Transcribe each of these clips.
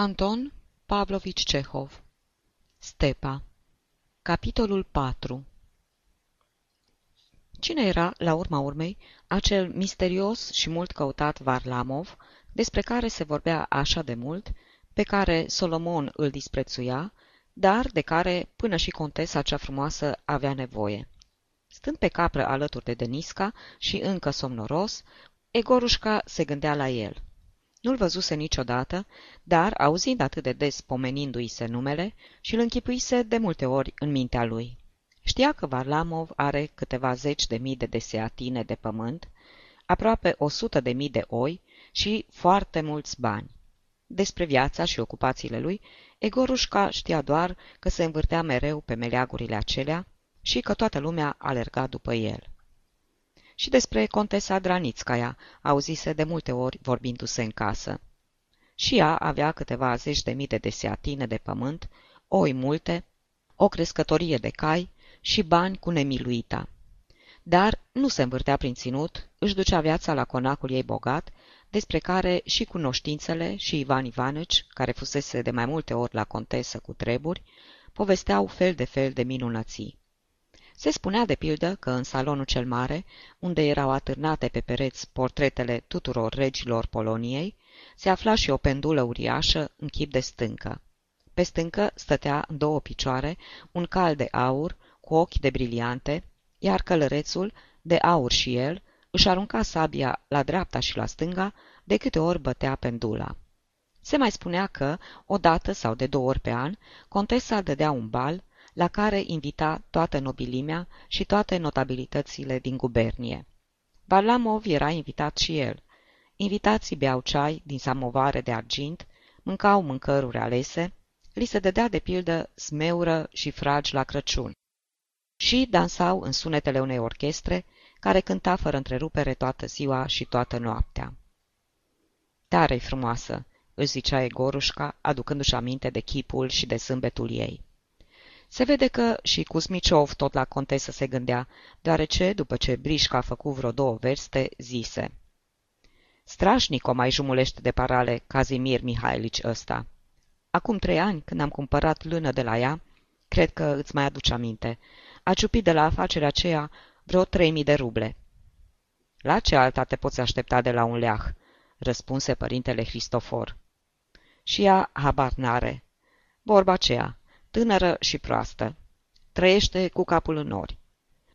Anton Pavlovici Cehov. Stepa. Capitolul 4 Cine era, la urma urmei, acel misterios și mult căutat Varlamov, despre care se vorbea așa de mult, pe care Solomon îl disprețuia, dar de care până și contesa cea frumoasă avea nevoie? Stând pe capră alături de Denisca și încă somnoros, Egorușca se gândea la el – nu-l văzuse niciodată, dar, auzind atât de des pomenindu-i se numele, și îl închipuise de multe ori în mintea lui. Știa că Varlamov are câteva zeci de mii de deseatine de pământ, aproape o sută de mii de oi și foarte mulți bani. Despre viața și ocupațiile lui, Egorușca știa doar că se învârtea mereu pe meleagurile acelea și că toată lumea alerga după el. Și despre contesa Dranițcaia auzise de multe ori vorbindu-se în casă. Și ea avea câteva zeci de mii de deseatine de pământ, oi multe, o crescătorie de cai și bani cu nemiluita. Dar nu se învârtea prin ținut, își ducea viața la conacul ei bogat, despre care și cunoștințele și Ivan Ivanici, care fusese de mai multe ori la contesă cu treburi, povesteau fel de fel de minunății. Se spunea de pildă că în salonul cel mare, unde erau atârnate pe pereți portretele tuturor regilor Poloniei, se afla și o pendulă uriașă în chip de stâncă. Pe stâncă stătea în două picioare un cal de aur cu ochi de briliante, iar călărețul, de aur și el, își arunca sabia la dreapta și la stânga de câte ori bătea pendula. Se mai spunea că, o dată sau de două ori pe an, contesa dădea un bal la care invita toată nobilimea și toate notabilitățile din gubernie. Varlamov era invitat și el. Invitații beau ceai din samovare de argint, mâncau mâncăruri alese, li se dădea de pildă smeură și fragi la Crăciun. Și dansau în sunetele unei orchestre, care cânta fără întrerupere toată ziua și toată noaptea. tare frumoasă, își zicea Egorușca, aducându-și aminte de chipul și de sâmbetul ei. Se vede că și Cusmiciov tot la contesă se gândea, deoarece, după ce Brișca a făcut vreo două verste, zise. Strașnic o mai jumulește de parale Kazimir Mihailici ăsta. Acum trei ani, când am cumpărat lână de la ea, cred că îți mai aduce aminte, a ciupit de la afacerea aceea vreo trei mii de ruble. La ce alta te poți aștepta de la un leah? răspunse părintele Cristofor. Și ea habar n-are. Vorba aceea, tânără și proastă. Trăiește cu capul în nori.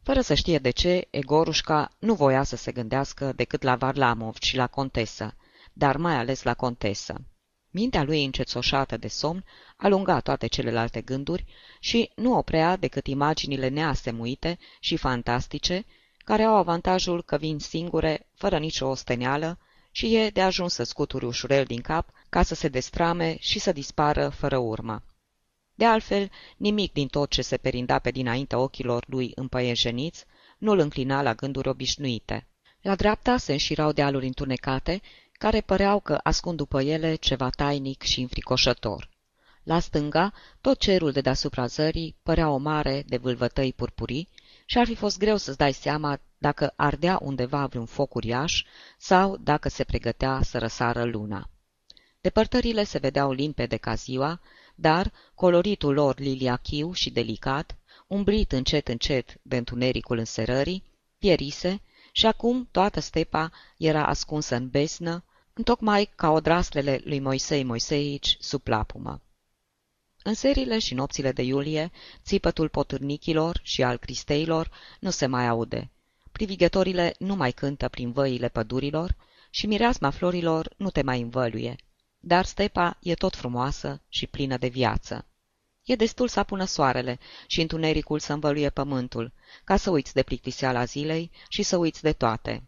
Fără să știe de ce, Egorușca nu voia să se gândească decât la Varlamov și la contesă, dar mai ales la contesă. Mintea lui încețoșată de somn alunga toate celelalte gânduri și nu oprea decât imaginile neasemuite și fantastice, care au avantajul că vin singure, fără nicio osteneală, și e de ajuns să scuturi ușurel din cap ca să se destrame și să dispară fără urmă. De altfel, nimic din tot ce se perinda pe dinaintea ochilor lui împăienjeniți nu-l înclina la gânduri obișnuite. La dreapta se înșirau dealuri întunecate, care păreau că ascund după ele ceva tainic și înfricoșător. La stânga, tot cerul de deasupra zării părea o mare de vâlvătăi purpurii și ar fi fost greu să-ți dai seama dacă ardea undeva vreun foc uriaș sau dacă se pregătea să răsară luna. Depărtările se vedeau limpede ca ziua, dar coloritul lor liliachiu și delicat, umbrit încet încet de întunericul înserării, pierise și acum toată stepa era ascunsă în besnă, întocmai ca odraslele lui Moisei Moiseici sub plapumă. În serile și nopțile de iulie, țipătul potârnichilor și al cristeilor nu se mai aude. Privighetorile nu mai cântă prin văile pădurilor și mireasma florilor nu te mai învăluie dar stepa e tot frumoasă și plină de viață. E destul să apună soarele și întunericul să învăluie pământul, ca să uiți de plictiseala zilei și să uiți de toate.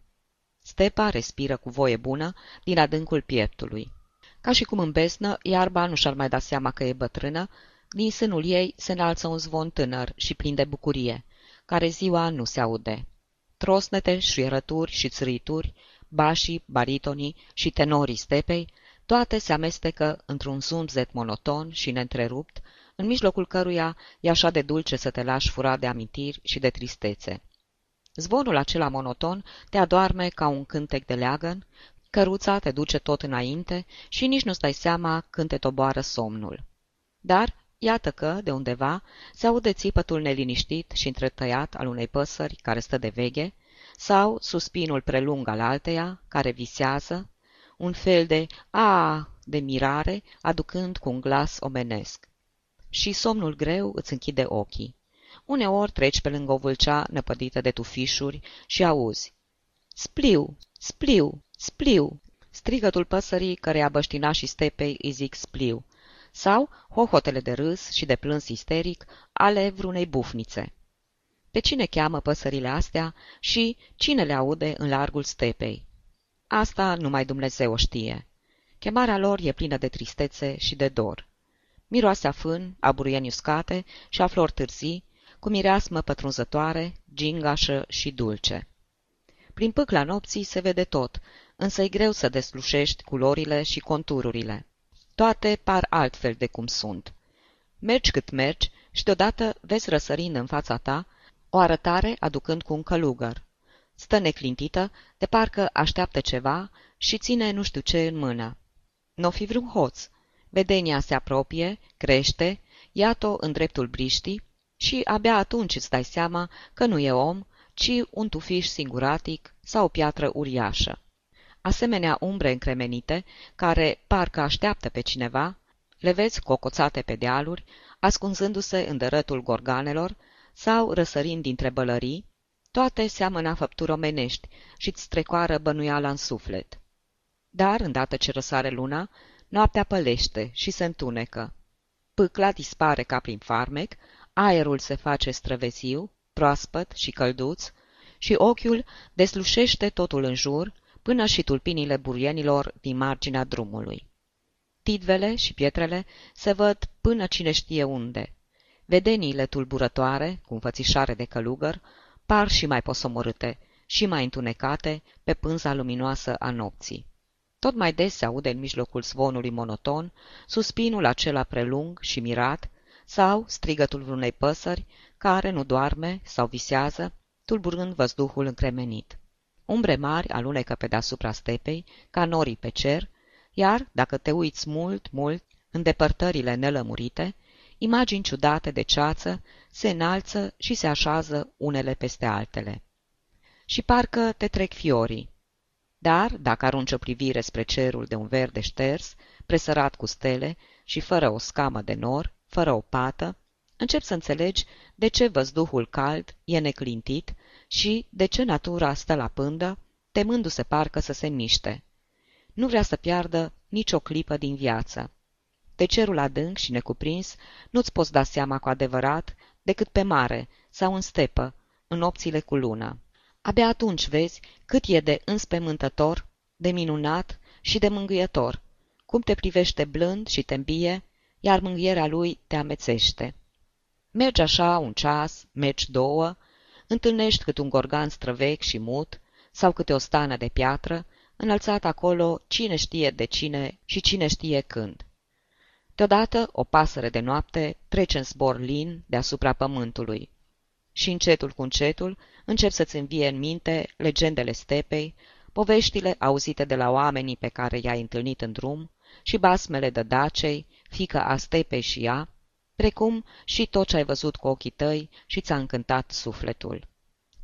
Stepa respiră cu voie bună din adâncul pieptului. Ca și cum în besnă, iarba nu și-ar mai da seama că e bătrână, din sânul ei se înalță un zvon tânăr și plin de bucurie, care ziua nu se aude. Trosnete, șuierături și țârituri, bașii, baritonii și tenorii stepei toate se amestecă într-un zumzet monoton și neîntrerupt, în mijlocul căruia e așa de dulce să te lași fura de amintiri și de tristețe. Zvonul acela monoton te adoarme ca un cântec de leagăn, Căruța te duce tot înainte și nici nu-ți dai seama când te toboară somnul. Dar, iată că, de undeva, se aude țipătul neliniștit și întretăiat al unei păsări care stă de veghe, sau suspinul prelung al alteia, care visează, un fel de a de mirare, aducând cu un glas omenesc. Și somnul greu îți închide ochii. Uneori treci pe lângă o vâlcea năpădită de tufișuri și auzi. Spliu, spliu, spliu! Strigătul păsării care băștina și stepei îi zic spliu, sau hohotele de râs și de plâns isteric ale vreunei bufnițe. Pe cine cheamă păsările astea și cine le aude în largul stepei? Asta numai Dumnezeu știe. Chemarea lor e plină de tristețe și de dor. Miroase a fân, a buruieni uscate și a flori târzii, cu mireasmă pătrunzătoare, gingașă și dulce. Prin pâcla nopții se vede tot, însă e greu să deslușești culorile și contururile. Toate par altfel de cum sunt. Mergi cât mergi și deodată vezi răsărind în fața ta o arătare aducând cu un călugăr. Stă neclintită, de parcă așteaptă ceva și ține nu știu ce în mână. N-o fi vreun hoț. Vedenia se apropie, crește, iată-o în dreptul briștii și abia atunci îți dai seama că nu e om, ci un tufiș singuratic sau o piatră uriașă. Asemenea umbre încremenite, care parcă așteaptă pe cineva, le vezi cocoțate pe dealuri, ascunzându-se în dărătul gorganelor sau răsărind dintre bălării, toate seamănă făpturi omenești și-ți strecoară bănuiala în suflet. Dar, îndată ce răsare luna, noaptea pălește și se întunecă. Pâcla dispare ca prin farmec, aerul se face străveziu, proaspăt și călduț, și ochiul deslușește totul în jur, până și tulpinile burienilor din marginea drumului. Tidvele și pietrele se văd până cine știe unde. Vedeniile tulburătoare, cu înfățișare de călugăr, par și mai posomorâte și mai întunecate pe pânza luminoasă a nopții. Tot mai des se aude în mijlocul zvonului monoton suspinul acela prelung și mirat sau strigătul vreunei păsări care nu doarme sau visează, tulburând văzduhul încremenit. Umbre mari alunecă pe deasupra stepei, ca norii pe cer, iar, dacă te uiți mult, mult, în depărtările nelămurite, imagini ciudate de ceață se înalță și se așează unele peste altele. Și parcă te trec fiorii. Dar, dacă arunci o privire spre cerul de un verde șters, presărat cu stele și fără o scamă de nor, fără o pată, încep să înțelegi de ce văzduhul cald e neclintit și de ce natura stă la pândă, temându-se parcă să se miște. Nu vrea să piardă nicio clipă din viață. De cerul adânc și necuprins nu-ți poți da seama cu adevărat decât pe mare sau în stepă, în nopțile cu lună. Abia atunci vezi cât e de înspemântător, de minunat și de mângâietor, cum te privește blând și te îmbie, iar mânghierea lui te amețește. Mergi așa un ceas, mergi două, întâlnești cât un gorgan străvechi și mut, sau câte o stană de piatră, înălțat acolo cine știe de cine și cine știe când. Deodată o pasăre de noapte trece în zbor lin deasupra pământului. Și încetul cu încetul încep să-ți învie în minte legendele stepei, poveștile auzite de la oamenii pe care i-ai întâlnit în drum și basmele de dacei, fică a stepei și ea, precum și tot ce ai văzut cu ochii tăi și ți-a încântat sufletul.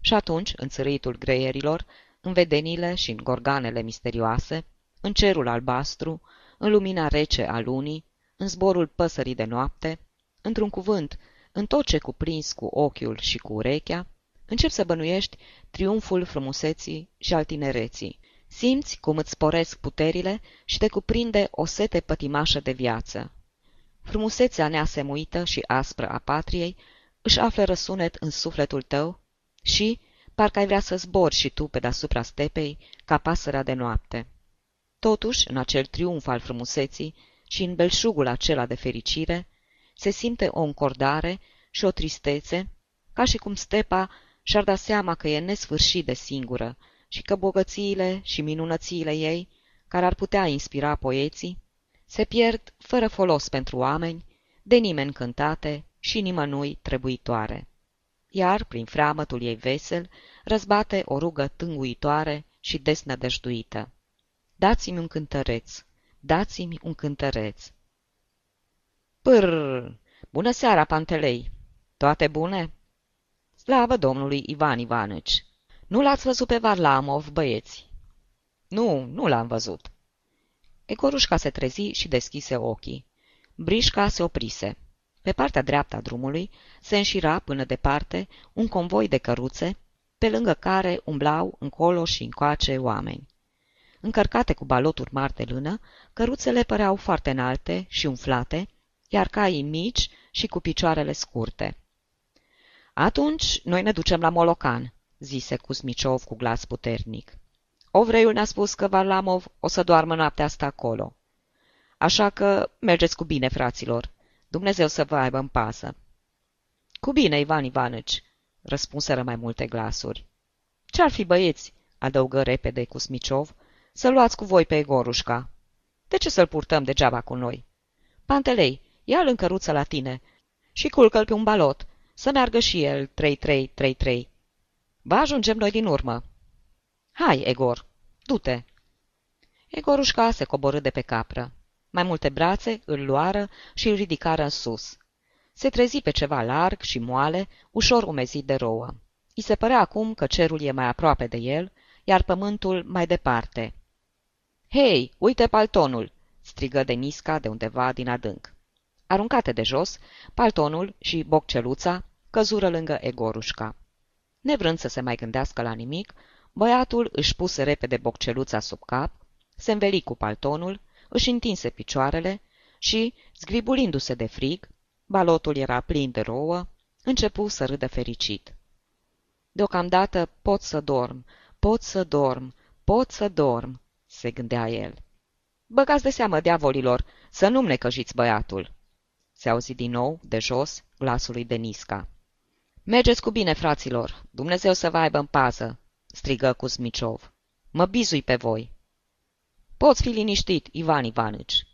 Și atunci, în țărâitul greierilor, în vedenile și în gorganele misterioase, în cerul albastru, în lumina rece a lunii, în zborul păsării de noapte, într-un cuvânt, în tot ce cuprins cu ochiul și cu urechea, încep să bănuiești triumful frumuseții și al tinereții. Simți cum îți sporesc puterile și te cuprinde o sete pătimașă de viață. Frumusețea neasemuită și aspră a patriei își află răsunet în sufletul tău și, parcă ai vrea să zbori și tu pe deasupra stepei ca pasărea de noapte. Totuși, în acel triumf al frumuseții și în belșugul acela de fericire, se simte o încordare și o tristețe, ca și cum stepa și-ar da seama că e nesfârșit de singură și că bogățiile și minunățiile ei, care ar putea inspira poeții, se pierd fără folos pentru oameni, de nimeni cântate și nimănui trebuitoare. Iar, prin freamătul ei vesel, răzbate o rugă tânguitoare și desnădăjduită. dați-mi un cântăreț, dați-mi un cântăreț. Pârr! Bună seara, Pantelei! Toate bune? Slavă domnului Ivan Ivanici! Nu l-ați văzut pe Varlamov, băieți? Nu, nu l-am văzut. Egorușca se trezi și deschise ochii. Brișca se oprise. Pe partea dreaptă a drumului se înșira până departe un convoi de căruțe, pe lângă care umblau încolo și încoace oameni. Încărcate cu baloturi mari de lână, căruțele păreau foarte înalte și umflate, iar caii mici și cu picioarele scurte. Atunci noi ne ducem la Molocan, zise Kuzmiciov cu glas puternic. Ovreiul ne-a spus că Varlamov o să doarmă noaptea asta acolo. Așa că mergeți cu bine, fraților. Dumnezeu să vă aibă în pasă. Cu bine, Ivan Ivanici, răspunseră mai multe glasuri. Ce-ar fi, băieți, adăugă repede Cusmiciov, să luați cu voi pe Egorușca. De ce să-l purtăm degeaba cu noi? Pantelei, ia-l în căruță la tine și culcă-l pe un balot, să meargă și el 3-3-3-3. Va ajungem noi din urmă. Hai, Egor, du-te! Egorușca se coborâ de pe capră. Mai multe brațe îl luară și îl ridicară în sus. Se trezi pe ceva larg și moale, ușor umezit de rouă. I se părea acum că cerul e mai aproape de el, iar pământul mai departe. Hei, uite paltonul!" strigă Denisca de undeva din adânc. Aruncate de jos, paltonul și bocceluța căzură lângă Egorușca. Nevrând să se mai gândească la nimic, băiatul își puse repede bocceluța sub cap, se înveli cu paltonul, își întinse picioarele și, zgribulindu-se de frig, balotul era plin de rouă, începu să râdă fericit. Deocamdată pot să dorm, pot să dorm, pot să dorm, se gândea el. Băgați de seamă, diavolilor, să nu-mi necăjiți băiatul. Se auzi din nou, de jos, glasul lui Denisca. Mergeți cu bine, fraților, Dumnezeu să vă aibă în pază, strigă Cuzmiciov. Mă bizui pe voi. Poți fi liniștit, Ivan Ivanici.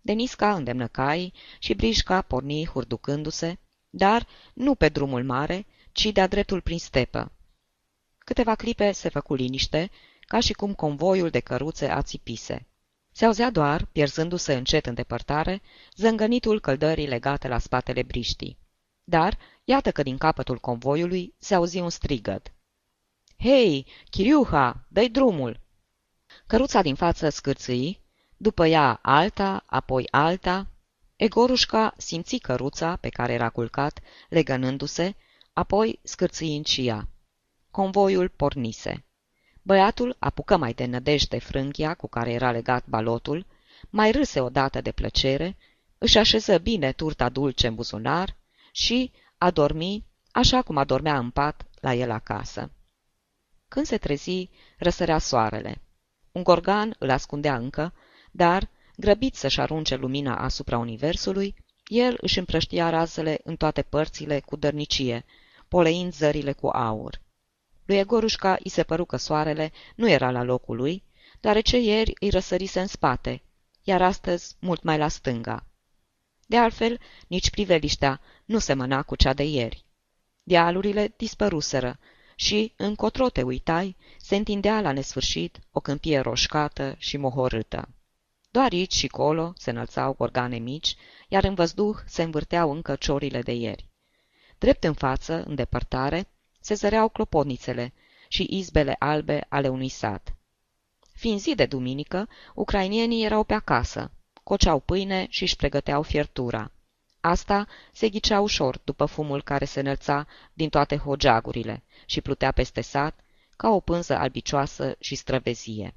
Denisca îndemnă cai și Brișca porni hurducându-se, dar nu pe drumul mare, ci de-a dreptul prin stepă. Câteva clipe se făcu liniște, ca și cum convoiul de căruțe ațipise. Se auzea doar, pierzându-se încet în depărtare, zângănitul căldării legate la spatele briștii. Dar, iată că din capătul convoiului se auzi un strigăt. Hei, Chiriuha, dă drumul!" Căruța din față scârțâi, după ea alta, apoi alta. Egorușca simți căruța pe care era culcat, legănându-se, apoi scârțâind și ea. Convoiul pornise. Băiatul apucă mai de nădejde frânghia cu care era legat balotul, mai râse odată de plăcere, își așeză bine turta dulce în buzunar și a dormi așa cum adormea în pat la el acasă. Când se trezi, răsărea soarele. Un gorgan îl ascundea încă, dar, grăbit să-și arunce lumina asupra universului, el își împrăștia razele în toate părțile cu dărnicie, poleind zările cu aur. Lui Egorușca îi se păru că soarele nu era la locul lui, deoarece ieri îi răsărise în spate, iar astăzi mult mai la stânga. De altfel, nici priveliștea nu semăna cu cea de ieri. Dealurile dispăruseră și, încotro te uitai, se întindea la nesfârșit o câmpie roșcată și mohorâtă. Doar aici și colo se înălțau organe mici, iar în văzduh se învârteau încă ciorile de ieri. Drept în față, în depărtare, se zăreau clopotnițele și izbele albe ale unui sat. Fiind zi de duminică, ucrainienii erau pe acasă, coceau pâine și își pregăteau fiertura. Asta se ghicea ușor după fumul care se înălța din toate hogeagurile și plutea peste sat ca o pânză albicioasă și străvezie.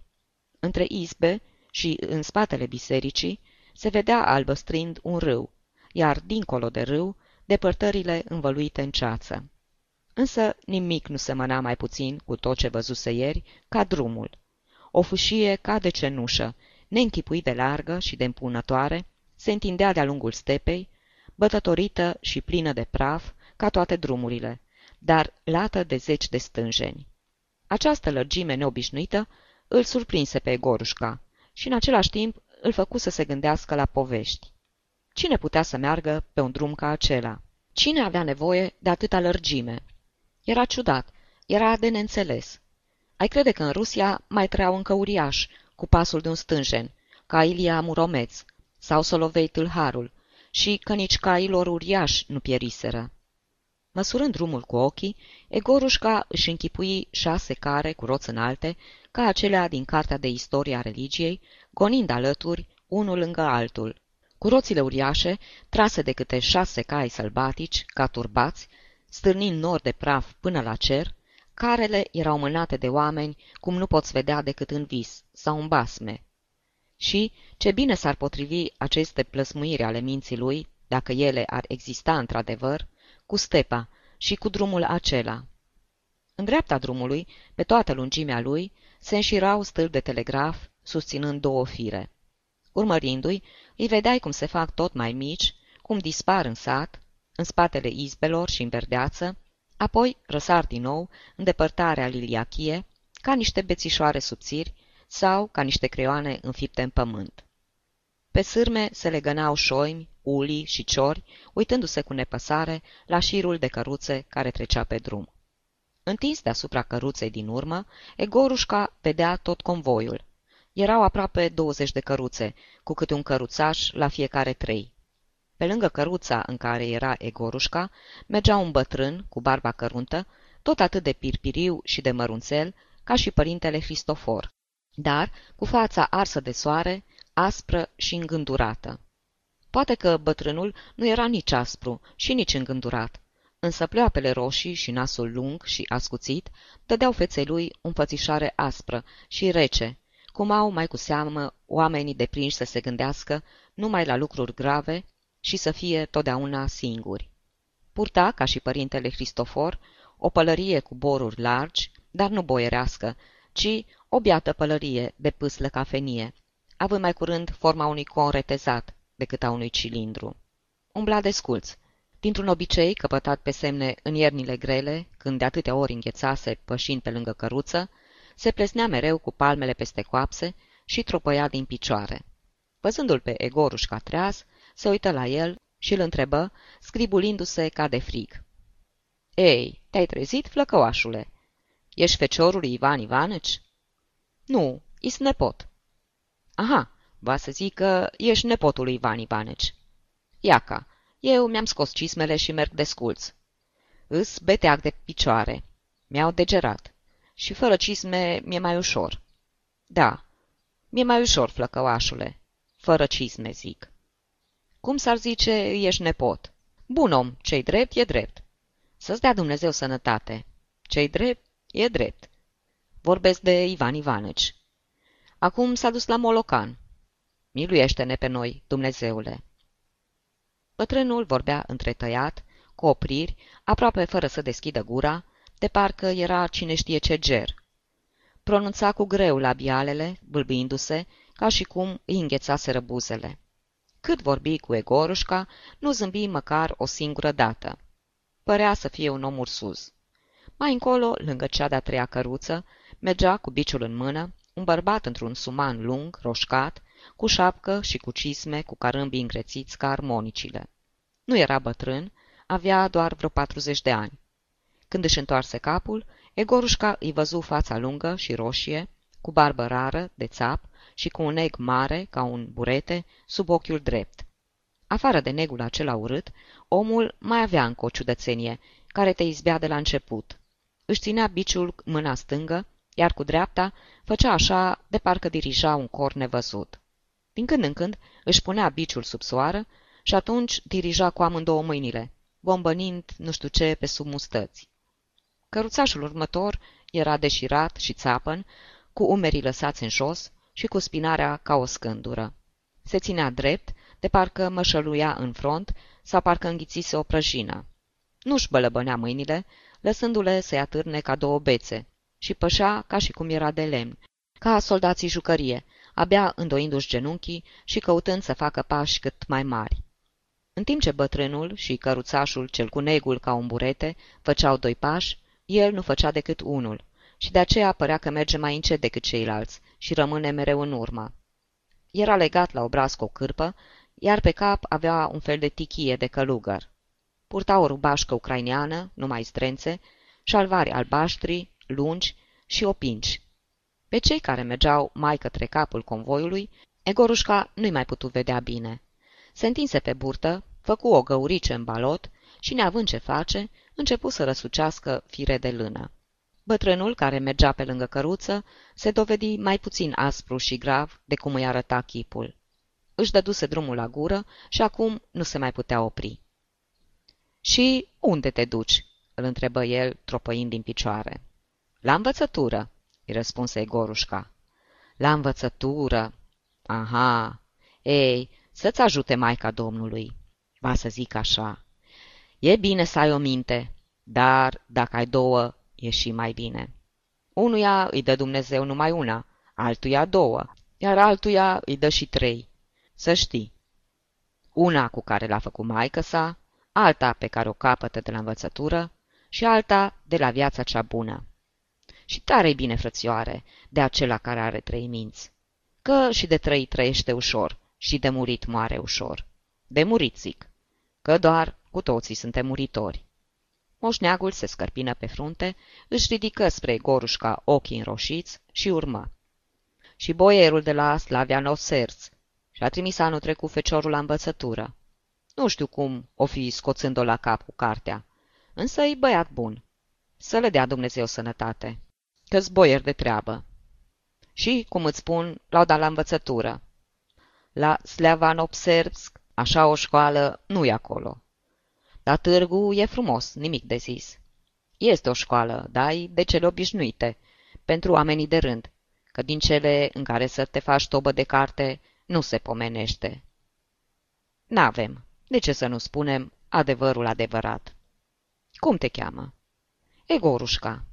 Între izbe și în spatele bisericii se vedea albăstrind un râu, iar dincolo de râu, depărtările învăluite în ceață. Însă nimic nu semăna mai puțin cu tot ce văzuse ieri ca drumul. O fâșie ca de cenușă, neînchipuit de largă și de împunătoare, se întindea de-a lungul stepei, bătătorită și plină de praf, ca toate drumurile, dar lată de zeci de stânjeni. Această lărgime neobișnuită îl surprinse pe Gorușca și în același timp îl făcu să se gândească la povești. Cine putea să meargă pe un drum ca acela? Cine avea nevoie de atâta lărgime? Era ciudat, era de neînțeles. Ai crede că în Rusia mai trăiau încă uriași, cu pasul de un stânjen, ca Ilia Muromeț, sau Solovei Tâlharul, și că nici cailor uriași nu pieriseră. Măsurând drumul cu ochii, Egorușca își închipui șase care cu roți înalte, ca acelea din cartea de istoria religiei, gonind alături, unul lângă altul. Cu roțile uriașe, trase de câte șase cai sălbatici, ca turbați, stârnind nor de praf până la cer, carele erau mânate de oameni cum nu poți vedea decât în vis sau în basme. Și, ce bine s-ar potrivi aceste plăsmuiri ale minții lui, dacă ele ar exista într-adevăr, cu stepa și cu drumul acela. În dreapta drumului, pe toată lungimea lui, se înșirau stâlpi de telegraf, susținând două fire. Urmărindu-i, îi vedeai cum se fac tot mai mici, cum dispar în sat, în spatele izbelor și în verdeață, apoi răsar din nou în depărtarea liliachie, ca niște bețișoare subțiri sau ca niște creioane înfipte în pământ. Pe sârme se legănau șoimi, ulii și ciori, uitându-se cu nepăsare la șirul de căruțe care trecea pe drum. Întins deasupra căruței din urmă, Egorușca vedea tot convoiul. Erau aproape 20 de căruțe, cu câte un căruțaș la fiecare trei. Pe lângă căruța în care era Egorușca, mergea un bătrân cu barba căruntă, tot atât de pirpiriu și de mărunțel ca și părintele Cristofor, dar cu fața arsă de soare, aspră și îngândurată. Poate că bătrânul nu era nici aspru și nici îngândurat, însă pleoapele roșii și nasul lung și ascuțit dădeau feței lui o înfățișare aspră și rece, cum au mai cu seamă oamenii deprinși să se gândească numai la lucruri grave și să fie totdeauna singuri. Purta, ca și părintele Cristofor, o pălărie cu boruri largi, dar nu boierească, ci o biată pălărie de pâslă cafenie, având mai curând forma unui con retezat decât a unui cilindru. Umbla desculț, dintr-un obicei căpătat pe semne în iernile grele, când de atâtea ori înghețase pășind pe lângă căruță, se plesnea mereu cu palmele peste coapse și tropăia din picioare. Văzându-l pe Egorușca treaz, se uită la el și îl întrebă, scribulindu-se ca de frig. Ei, te-ai trezit, flăcăoașule? Ești feciorul Ivan Ivanici?" Nu, is nepot." Aha, va să zic că ești nepotul lui Ivan Ivaneci." Iaca, eu mi-am scos cismele și merg desculț. Îs beteag de picioare. Mi-au degerat. Și fără cisme mi-e mai ușor. Da, mi-e mai ușor, flăcăuașule. Fără cisme, zic. Cum s-ar zice, ești nepot? Bun om, cei drept e drept. Să-ți dea Dumnezeu sănătate. Cei drept e drept. Vorbesc de Ivan Ivanăci. Acum s-a dus la Molocan. Miluiește-ne pe noi, Dumnezeule. Bătrânul vorbea întretăiat, cu opriri, aproape fără să deschidă gura, de parcă era cine știe ce ger. Pronunța cu greu labialele, bâlbindu-se, ca și cum îi înghețase buzele. Cât vorbi cu Egorușca, nu zâmbi măcar o singură dată. Părea să fie un om ursuz. Mai încolo, lângă cea de-a treia căruță, mergea cu biciul în mână, un bărbat într-un suman lung, roșcat, cu șapcă și cu cisme, cu carâmbii îngrețiți ca armonicile. Nu era bătrân, avea doar vreo 40 de ani. Când își întoarse capul, Egorușca îi văzu fața lungă și roșie, cu barbă rară, de țap și cu un neg mare, ca un burete, sub ochiul drept. Afară de negul acela urât, omul mai avea încă o ciudățenie, care te izbea de la început. Își ținea biciul mâna stângă, iar cu dreapta făcea așa de parcă dirija un cor nevăzut. Din când în când își punea biciul sub soară și atunci dirija cu amândouă mâinile, bombănind nu știu ce pe sub mustăți. Căruțașul următor era deșirat și țapăn, cu umerii lăsați în jos și cu spinarea ca o scândură. Se ținea drept, de parcă mășăluia în front sau parcă înghițise o prăjină. Nu-și bălăbănea mâinile, lăsându-le să-i atârne ca două bețe, și pășea ca și cum era de lemn, ca soldații jucărie, abia îndoindu-și genunchii și căutând să facă pași cât mai mari. În timp ce bătrânul și căruțașul, cel cu negul ca un burete, făceau doi pași, el nu făcea decât unul, și de aceea părea că merge mai încet decât ceilalți și rămâne mereu în urmă. Era legat la obraz cu o cârpă, iar pe cap avea un fel de tichie de călugăr. Purta o rubașcă ucraineană, numai zdrențe, șalvari albaștri, lungi și opinci. Pe cei care mergeau mai către capul convoiului, Egorușca nu-i mai putut vedea bine. Se întinse pe burtă, făcu o găurice în balot și, neavând ce face, începu să răsucească fire de lână. Bătrânul, care mergea pe lângă căruță, se dovedi mai puțin aspru și grav de cum îi arăta chipul. Își dăduse drumul la gură și acum nu se mai putea opri. Și unde te duci?" îl întrebă el, tropăind din picioare. La învățătură," îi răspunse Egorușca. La învățătură. Aha. Ei, să-ți ajute Maica Domnului. Va să zic așa. E bine să ai o minte, dar dacă ai două, e și mai bine. Unuia îi dă Dumnezeu numai una, altuia două, iar altuia îi dă și trei. Să știi. Una cu care l-a făcut maică sa, alta pe care o capătă de la învățătură și alta de la viața cea bună. Și tare bine, frățioare, de acela care are trei minți. Că și de trăi trăiește ușor și de murit moare ușor. De murit, zic, că doar cu toții suntem muritori. Moșneagul se scărpină pe frunte, își ridică spre Gorușca ochii înroșiți și urmă. Și boierul de la Slavia Noserț și-a trimis anul trecut feciorul la învățătură. Nu știu cum o fi scoțând-o la cap cu cartea, însă e băiat bun. Să le dea Dumnezeu sănătate că boier de treabă. Și, cum îți spun, l-au dat la învățătură. La Sleavanopserbsk, așa o școală, nu e acolo. La târgu e frumos, nimic de zis. Este o școală, dar de cele obișnuite, pentru oamenii de rând, că din cele în care să te faci tobă de carte nu se pomenește. N-avem. De ce să nu spunem adevărul adevărat? Cum te cheamă? Egorușca.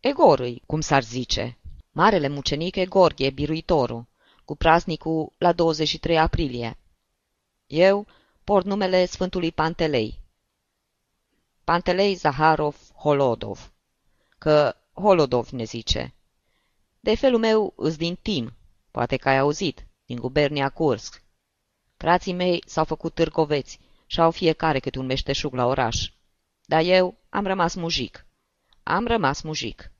Egorâi, cum s-ar zice. Marele mucenic Egorghie, biruitorul, cu praznicul la 23 aprilie. Eu port numele Sfântului Pantelei. Pantelei Zaharov Holodov, că Holodov ne zice. De felul meu îs din Tim, poate că ai auzit, din gubernia Kursk. Frații mei s-au făcut târcoveți și au fiecare câte un meșteșug la oraș. Dar eu am rămas mujic. Am rămas mujic.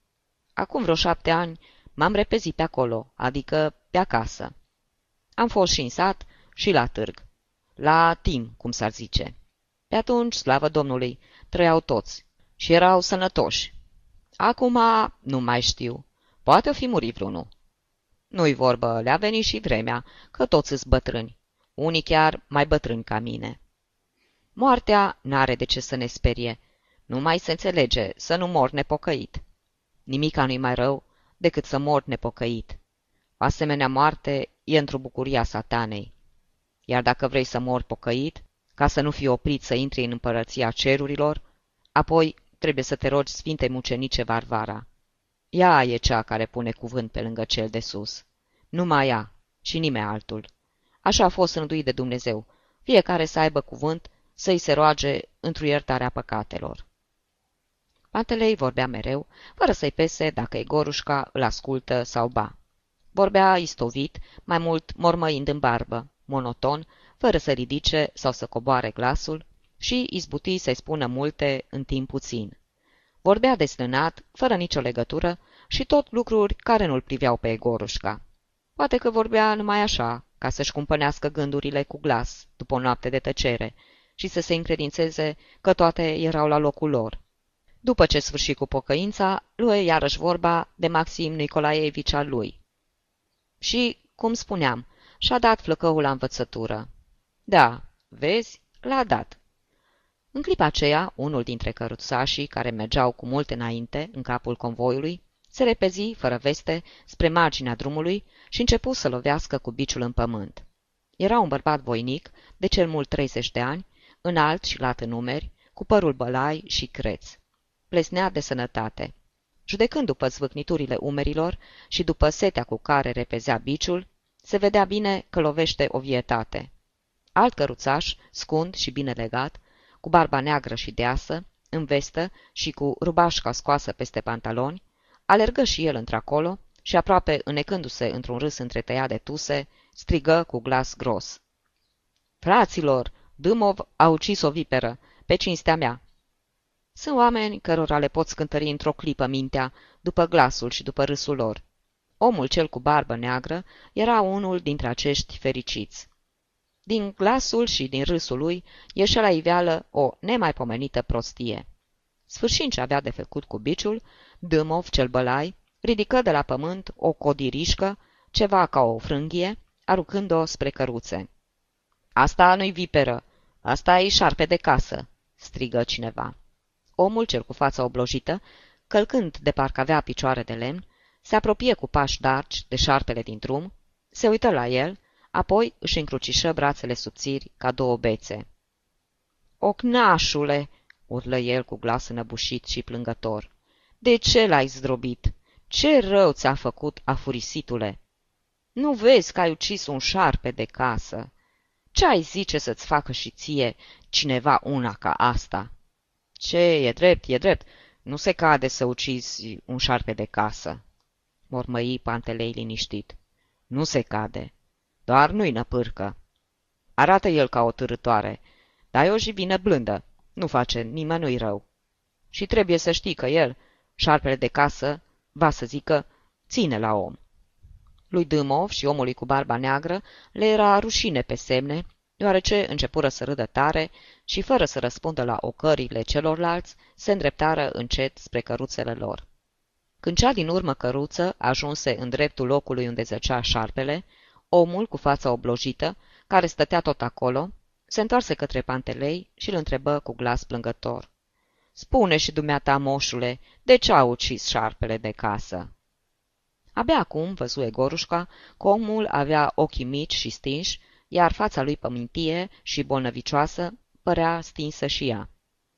Acum vreo șapte ani m-am repezit pe acolo, adică pe acasă. Am fost și în sat și la târg. La tim, cum s-ar zice. Pe atunci, slavă Domnului, trăiau toți și erau sănătoși. Acum nu mai știu. Poate o fi murit vreunul. Nu-i vorbă, le-a venit și vremea, că toți îs bătrâni. Unii chiar mai bătrâni ca mine. Moartea n-are de ce să ne sperie, nu mai se înțelege să nu mor nepocăit. Nimica nu-i mai rău decât să mor nepocăit. O asemenea moarte e într-o bucuria satanei. Iar dacă vrei să mor pocăit, ca să nu fii oprit să intri în împărăția cerurilor, apoi trebuie să te rogi Sfinte Mucenice Varvara. Ea e cea care pune cuvânt pe lângă cel de sus. Numai ea și nimeni altul. Așa a fost rânduit de Dumnezeu, fiecare să aibă cuvânt, să-i se roage într-o iertarea păcatelor. Pantelei vorbea mereu, fără să-i pese dacă Egorușca îl ascultă sau ba. Vorbea istovit, mai mult mormăind în barbă, monoton, fără să ridice sau să coboare glasul și izbuti să-i spună multe în timp puțin. Vorbea deslânat, fără nicio legătură și tot lucruri care nu-l priveau pe Egorușca. Poate că vorbea numai așa, ca să-și cumpănească gândurile cu glas, după o noapte de tăcere, și să se încredințeze că toate erau la locul lor. După ce sfârși cu pocăința, lui iarăși vorba de Maxim Nicolaevici al lui. Și, cum spuneam, și-a dat flăcăul la învățătură. Da, vezi, l-a dat. În clipa aceea, unul dintre căruțașii care mergeau cu mult înainte, în capul convoiului, se repezi, fără veste, spre marginea drumului și începu să lovească cu biciul în pământ. Era un bărbat voinic, de cel mult 30 de ani, înalt și lat în numeri, cu părul bălai și creț plesnea de sănătate. Judecând după zvâcniturile umerilor și după setea cu care repezea biciul, se vedea bine că lovește o vietate. Alt căruțaș, scund și bine legat, cu barba neagră și deasă, în vestă și cu rubașca scoasă peste pantaloni, alergă și el într-acolo și aproape înecându-se într-un râs întretăiat de tuse, strigă cu glas gros. Fraților, Dâmov a ucis o viperă, pe cinstea mea. Sunt oameni cărora le poți cântări într-o clipă mintea, după glasul și după râsul lor. Omul cel cu barbă neagră era unul dintre acești fericiți. Din glasul și din râsul lui ieșea la iveală o nemaipomenită prostie. Sfârșind ce avea de făcut cu biciul, Dâmov, cel bălai, ridică de la pământ o codirișcă, ceva ca o frânghie, aruncând-o spre căruțe. Asta nu-i viperă, asta e șarpe de casă!" strigă cineva. Omul cel cu fața oblojită, călcând de parcă avea picioare de lemn, se apropie cu pași darci de șarpele din drum, se uită la el, apoi își încrucișă brațele subțiri ca două bețe. Ocnașule!" urlă el cu glas înăbușit și plângător. De ce l-ai zdrobit? Ce rău ți-a făcut, afurisitule? Nu vezi că ai ucis un șarpe de casă? Ce ai zice să-ți facă și ție cineva una ca asta? Ce, e drept, e drept, nu se cade să ucizi un șarpe de casă, mormăi Pantelei liniștit. Nu se cade, doar nu-i năpârcă. Arată el ca o târătoare, dar e o jivină blândă, nu face nimănui rău. Și trebuie să știi că el, șarpele de casă, va să zică, ține la om. Lui Dâmov și omului cu barba neagră le era rușine pe semne, deoarece începură să râdă tare și, fără să răspundă la ocările celorlalți, se îndreptară încet spre căruțele lor. Când cea din urmă căruță ajunse în dreptul locului unde zăcea șarpele, omul cu fața oblojită, care stătea tot acolo, se întoarse către Pantelei și îl întrebă cu glas plângător. Spune și dumneata, moșule, de ce a ucis șarpele de casă? Abia acum văzu Egorușca că omul avea ochii mici și stinși, iar fața lui pămintie și bolnăvicioasă părea stinsă și ea.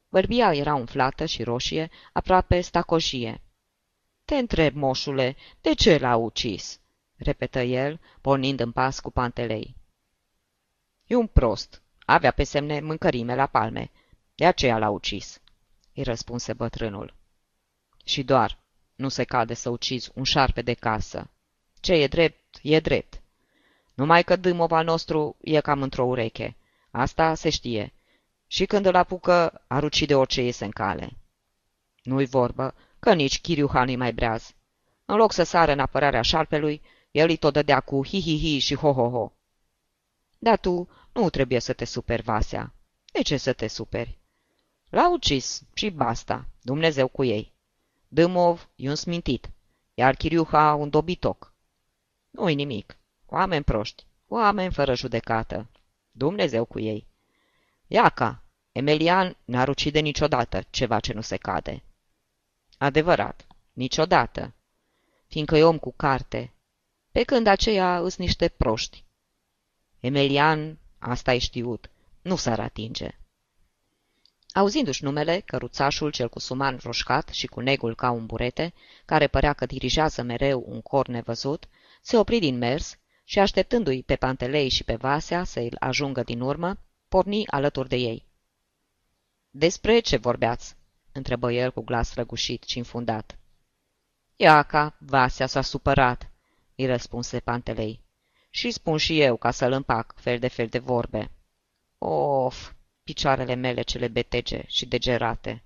Bărbia era umflată și roșie, aproape stacojie. Te întreb, moșule, de ce l-a ucis?" Repetă el, pornind în pas cu pantelei. E un prost. Avea pe semne mâncărime la palme. De aceea l-a ucis," îi răspunse bătrânul. Și doar, nu se cade să ucizi un șarpe de casă. Ce e drept, e drept. Numai că dâmov al nostru e cam într-o ureche. Asta se știe. Și când îl apucă, ar ucide orice iese în cale. Nu-i vorbă că nici Chiriuhan nu mai breaz. În loc să sară în apărarea șarpelui, el îi tot dădea cu hi-hi-hi și ho-ho-ho. Dar tu nu trebuie să te superi, Vasea. De ce să te superi? L-a ucis și basta, Dumnezeu cu ei. Dâmov e un smintit, iar Chiriuha un dobitoc. Nu-i nimic. Oameni proști, oameni fără judecată. Dumnezeu cu ei. Iaca, Emelian n-ar ucide niciodată ceva ce nu se cade. Adevărat, niciodată, fiindcă e om cu carte, pe când aceia îs niște proști. Emelian, asta e știut, nu s-ar atinge. Auzindu-și numele, căruțașul cel cu suman roșcat și cu negul ca un burete, care părea că dirigează mereu un cor nevăzut, se opri din mers și, așteptându-i pe Pantelei și pe Vasea să îl ajungă din urmă, porni alături de ei. Despre ce vorbeați?" întrebă el cu glas răgușit și înfundat. Iaca, Vasea s-a supărat," îi răspunse Pantelei. Și spun și eu ca să-l împac fel de fel de vorbe." Of, picioarele mele cele betege și degerate.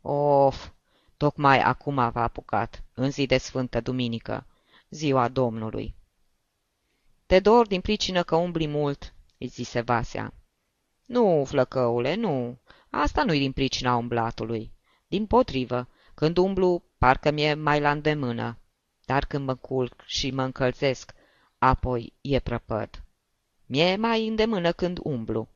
Of, tocmai acum v-a apucat, în zi de Sfântă Duminică, ziua Domnului. Te dor din pricină că umbli mult, îi zise Vasea. Nu, flăcăule, nu, asta nu-i din pricina umblatului. Din potrivă, când umblu, parcă mi-e mai la îndemână, dar când mă culc și mă încălzesc, apoi e prăpăd. Mi-e mai îndemână când umblu.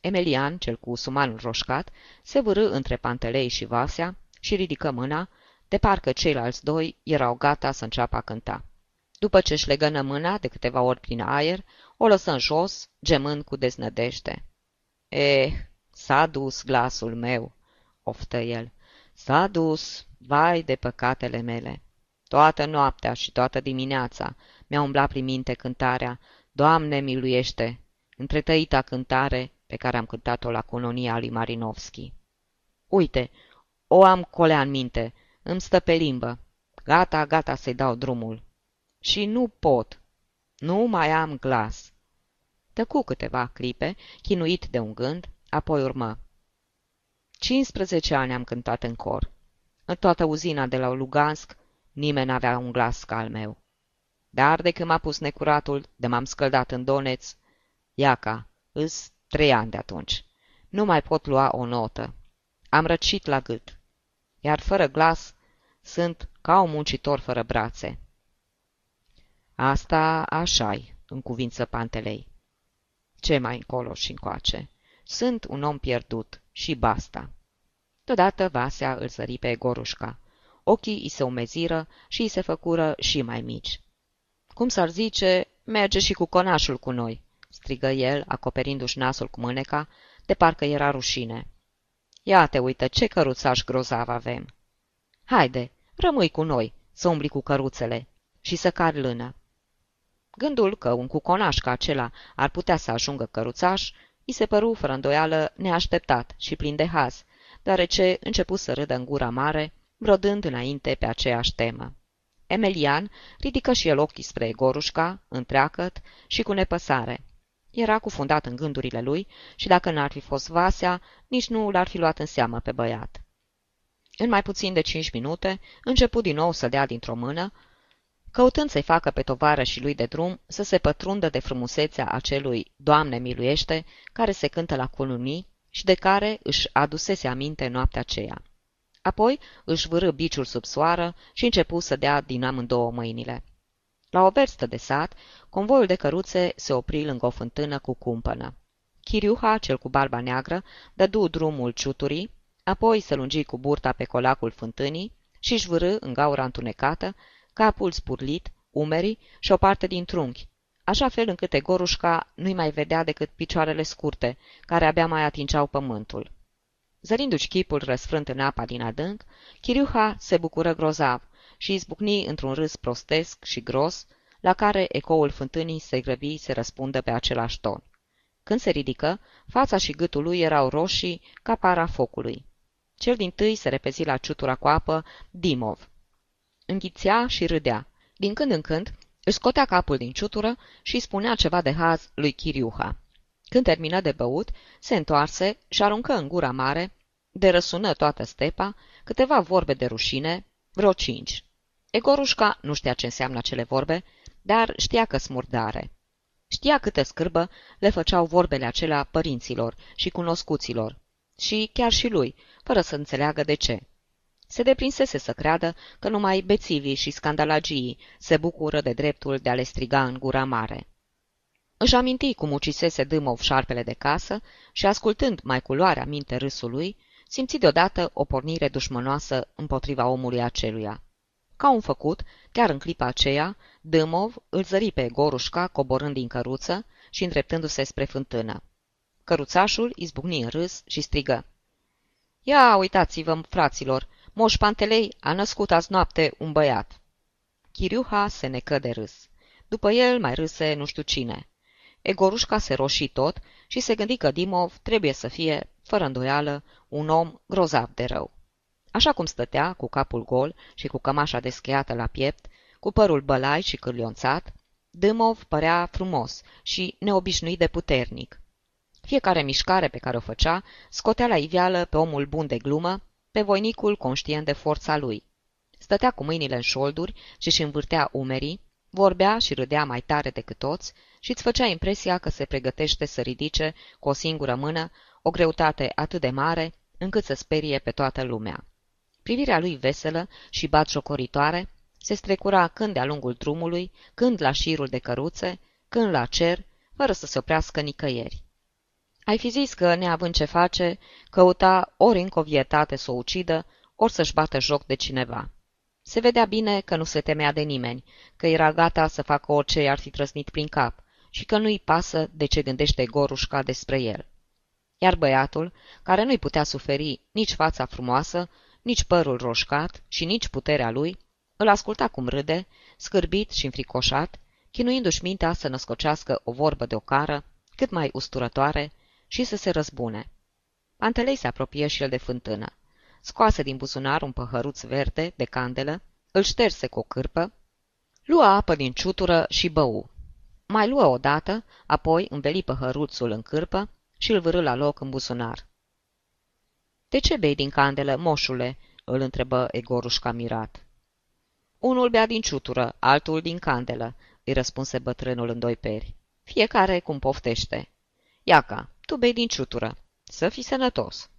Emelian, cel cu sumanul roșcat, se vârâ între Pantelei și Vasea și ridică mâna, de parcă ceilalți doi erau gata să înceapă a cânta. După ce își legănă mâna de câteva ori prin aer, o lăsă în jos, gemând cu deznădejde. Eh, s-a dus glasul meu, oftă el. S-a dus, vai de păcatele mele. Toată noaptea și toată dimineața mi-a umblat prin minte cântarea, Doamne miluiește, întretăita cântare pe care am cântat-o la colonia lui Marinovski. Uite, o am colea în minte, îmi stă pe limbă. Gata, gata să-i dau drumul. Și nu pot. Nu mai am glas. Tăcu câteva clipe, chinuit de un gând, apoi urmă. 15 ani am cântat în cor. În toată uzina de la Lugansk nimeni n-avea un glas ca al meu. Dar de când m-a pus necuratul, de m-am scăldat în doneț, iaca, îs trei ani de atunci. Nu mai pot lua o notă. Am răcit la gât. Iar fără glas, sunt ca un muncitor fără brațe. Asta așa-i, în cuvință Pantelei. Ce mai încolo și încoace? Sunt un om pierdut și basta. Deodată Vasea îl sări pe Gorușca. Ochii îi se umeziră și îi se făcură și mai mici. Cum s-ar zice, merge și cu conașul cu noi, strigă el, acoperindu-și nasul cu mâneca, de parcă era rușine. Ia te uită, ce căruțaș grozav avem! Haide, rămâi cu noi, să umbli cu căruțele și să cari lână. Gândul că un cuconaș ca acela ar putea să ajungă căruțaș, îi se păru fără îndoială neașteptat și plin de haz, deoarece începu să râdă în gura mare, brodând înainte pe aceeași temă. Emelian ridică și el ochii spre Gorușca, întreacăt și cu nepăsare. Era cufundat în gândurile lui și dacă n-ar fi fost Vasea, nici nu l-ar fi luat în seamă pe băiat. În mai puțin de cinci minute, începu din nou să dea dintr-o mână, căutând să-i facă pe tovară și lui de drum să se pătrundă de frumusețea acelui Doamne miluiește, care se cântă la colunii și de care își adusese aminte noaptea aceea. Apoi își vârâ biciul sub soară și începu să dea din amândouă mâinile. La o verstă de sat, convoiul de căruțe se opri lângă o fântână cu cumpănă. Chiriuha, cel cu barba neagră, dădu drumul ciuturii, apoi se lungi cu burta pe colacul fântânii și își vârâ în gaura întunecată, capul spurlit, umerii și o parte din trunchi, așa fel încât Egorușca nu-i mai vedea decât picioarele scurte, care abia mai atingeau pământul. Zărindu-și chipul răsfrânt în apa din adânc, Chiriuha se bucură grozav și izbucni într-un râs prostesc și gros, la care ecoul fântânii se grăbi să răspundă pe același ton. Când se ridică, fața și gâtul lui erau roșii ca para focului. Cel din tâi se repezi la ciutura cu apă Dimov. Înghițea și râdea. Din când în când își scotea capul din ciutură și spunea ceva de haz lui Chiriuha. Când termină de băut, se întoarse și aruncă în gura mare, de răsună toată stepa, câteva vorbe de rușine, vreo cinci. Egorușca nu știa ce înseamnă acele vorbe, dar știa că smurdare. Știa câte scârbă le făceau vorbele acelea părinților și cunoscuților, și chiar și lui, fără să înțeleagă de ce. Se deprinsese să creadă că numai bețivii și scandalagii se bucură de dreptul de a le striga în gura mare. Își aminti cum ucisese Dâmov șarpele de casă și, ascultând mai cu luarea minte râsul lui, simți deodată o pornire dușmănoasă împotriva omului aceluia. Ca un făcut, chiar în clipa aceea, Dâmov îl zări pe Gorușca coborând din căruță și îndreptându-se spre fântână. Căruțașul izbucni în râs și strigă. Ia uitați-vă, fraților, Moș Pantelei a născut azi noapte un băiat. Chiriuha se necă de râs. După el mai râse nu știu cine. Egorușca se roșii tot și se gândi că Dimov trebuie să fie, fără îndoială, un om grozav de rău. Așa cum stătea, cu capul gol și cu cămașa descheiată la piept, cu părul bălai și cârlionțat, Dâmov părea frumos și neobișnuit de puternic. Fiecare mișcare pe care o făcea scotea la iveală pe omul bun de glumă, pe voinicul conștient de forța lui. Stătea cu mâinile în șolduri și își învârtea umerii, vorbea și râdea mai tare decât toți și îți făcea impresia că se pregătește să ridice cu o singură mână o greutate atât de mare încât să sperie pe toată lumea. Privirea lui veselă și batjocoritoare se strecura când de-a lungul drumului, când la șirul de căruțe, când la cer, fără să se oprească nicăieri. Ai fi zis că, neavând ce face, căuta ori încă o vietate să o ucidă, ori să-și bată joc de cineva. Se vedea bine că nu se temea de nimeni, că era gata să facă orice i-ar fi trăsnit prin cap și că nu-i pasă de ce gândește Gorușca despre el. Iar băiatul, care nu-i putea suferi nici fața frumoasă, nici părul roșcat și nici puterea lui, îl asculta cum râde, scârbit și înfricoșat, chinuindu-și mintea să născocească o vorbă de ocară, cât mai usturătoare, și să se răzbune. Pantelei se apropie și el de fântână. Scoase din buzunar un păhăruț verde de candelă, îl șterse cu o cârpă, luă apă din ciutură și bău. Mai luă o dată, apoi înveli păhăruțul în cârpă și îl vârâ la loc în buzunar. De ce bei din candelă, moșule?" îl întrebă Egorușca mirat. Unul bea din ciutură, altul din candelă, îi răspunse bătrânul în doi peri. Fiecare cum poftește. Iaca, tu bei din ciutură. Să fii sănătos.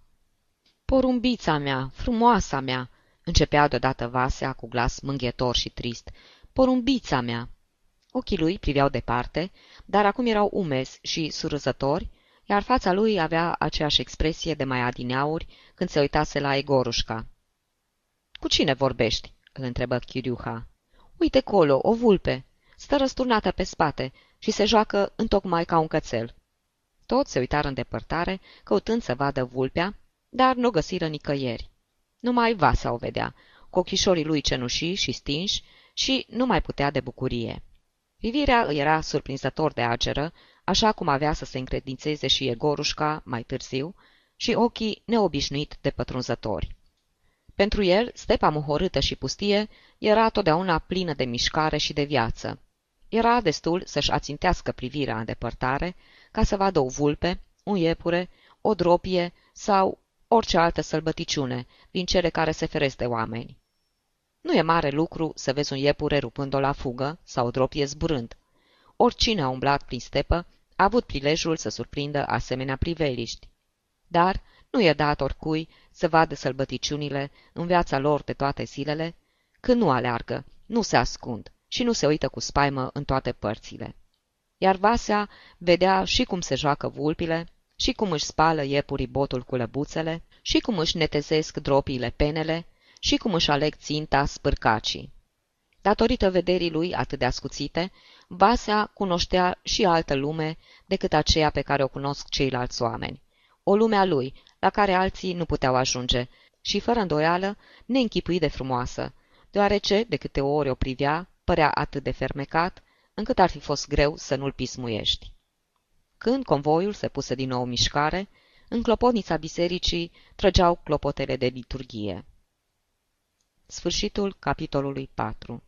Porumbița mea, frumoasa mea, începea deodată Vasea cu glas mânghetor și trist. Porumbița mea! Ochii lui priveau departe, dar acum erau umezi și surâzători, iar fața lui avea aceeași expresie de mai adineauri când se uitase la Egorușca. Cu cine vorbești?" îl întrebă Chiriuha. Uite colo, o vulpe. Stă răsturnată pe spate și se joacă întocmai ca un cățel." Toți se uitară în depărtare, căutând să vadă vulpea, dar nu găsiră nicăieri. Numai Vasa o vedea, cu ochișorii lui cenușii și stinși, și nu mai putea de bucurie. Privirea îi era surprinzător de ageră, așa cum avea să se încredințeze și Egorușca mai târziu, și ochii neobișnuit de pătrunzători. Pentru el, stepa muhorâtă și pustie era totdeauna plină de mișcare și de viață. Era destul să-și ațintească privirea în depărtare ca să vadă o vulpe, un iepure, o dropie sau orice altă sălbăticiune din cele care se feresc de oameni. Nu e mare lucru să vezi un iepure rupând-o la fugă sau o dropie zburând. Oricine a umblat prin stepă a avut prilejul să surprindă asemenea priveliști. Dar nu e dat oricui să vadă sălbăticiunile în viața lor de toate zilele, când nu aleargă, nu se ascund și nu se uită cu spaimă în toate părțile. Iar Vasea vedea și cum se joacă vulpile, și cum își spală iepurii botul cu lăbuțele, și cum își netezesc dropiile penele, și cum își aleg ținta spârcacii. Datorită vederii lui atât de ascuțite, Vasea cunoștea și altă lume decât aceea pe care o cunosc ceilalți oameni. O lume a lui, la care alții nu puteau ajunge, și fără îndoială, neînchipui de frumoasă, deoarece, de câte ori o privea, părea atât de fermecat, încât ar fi fost greu să nu-l pismuiești. Când convoiul se puse din nou în mișcare, în clopotnița bisericii trăgeau clopotele de liturghie. Sfârșitul capitolului 4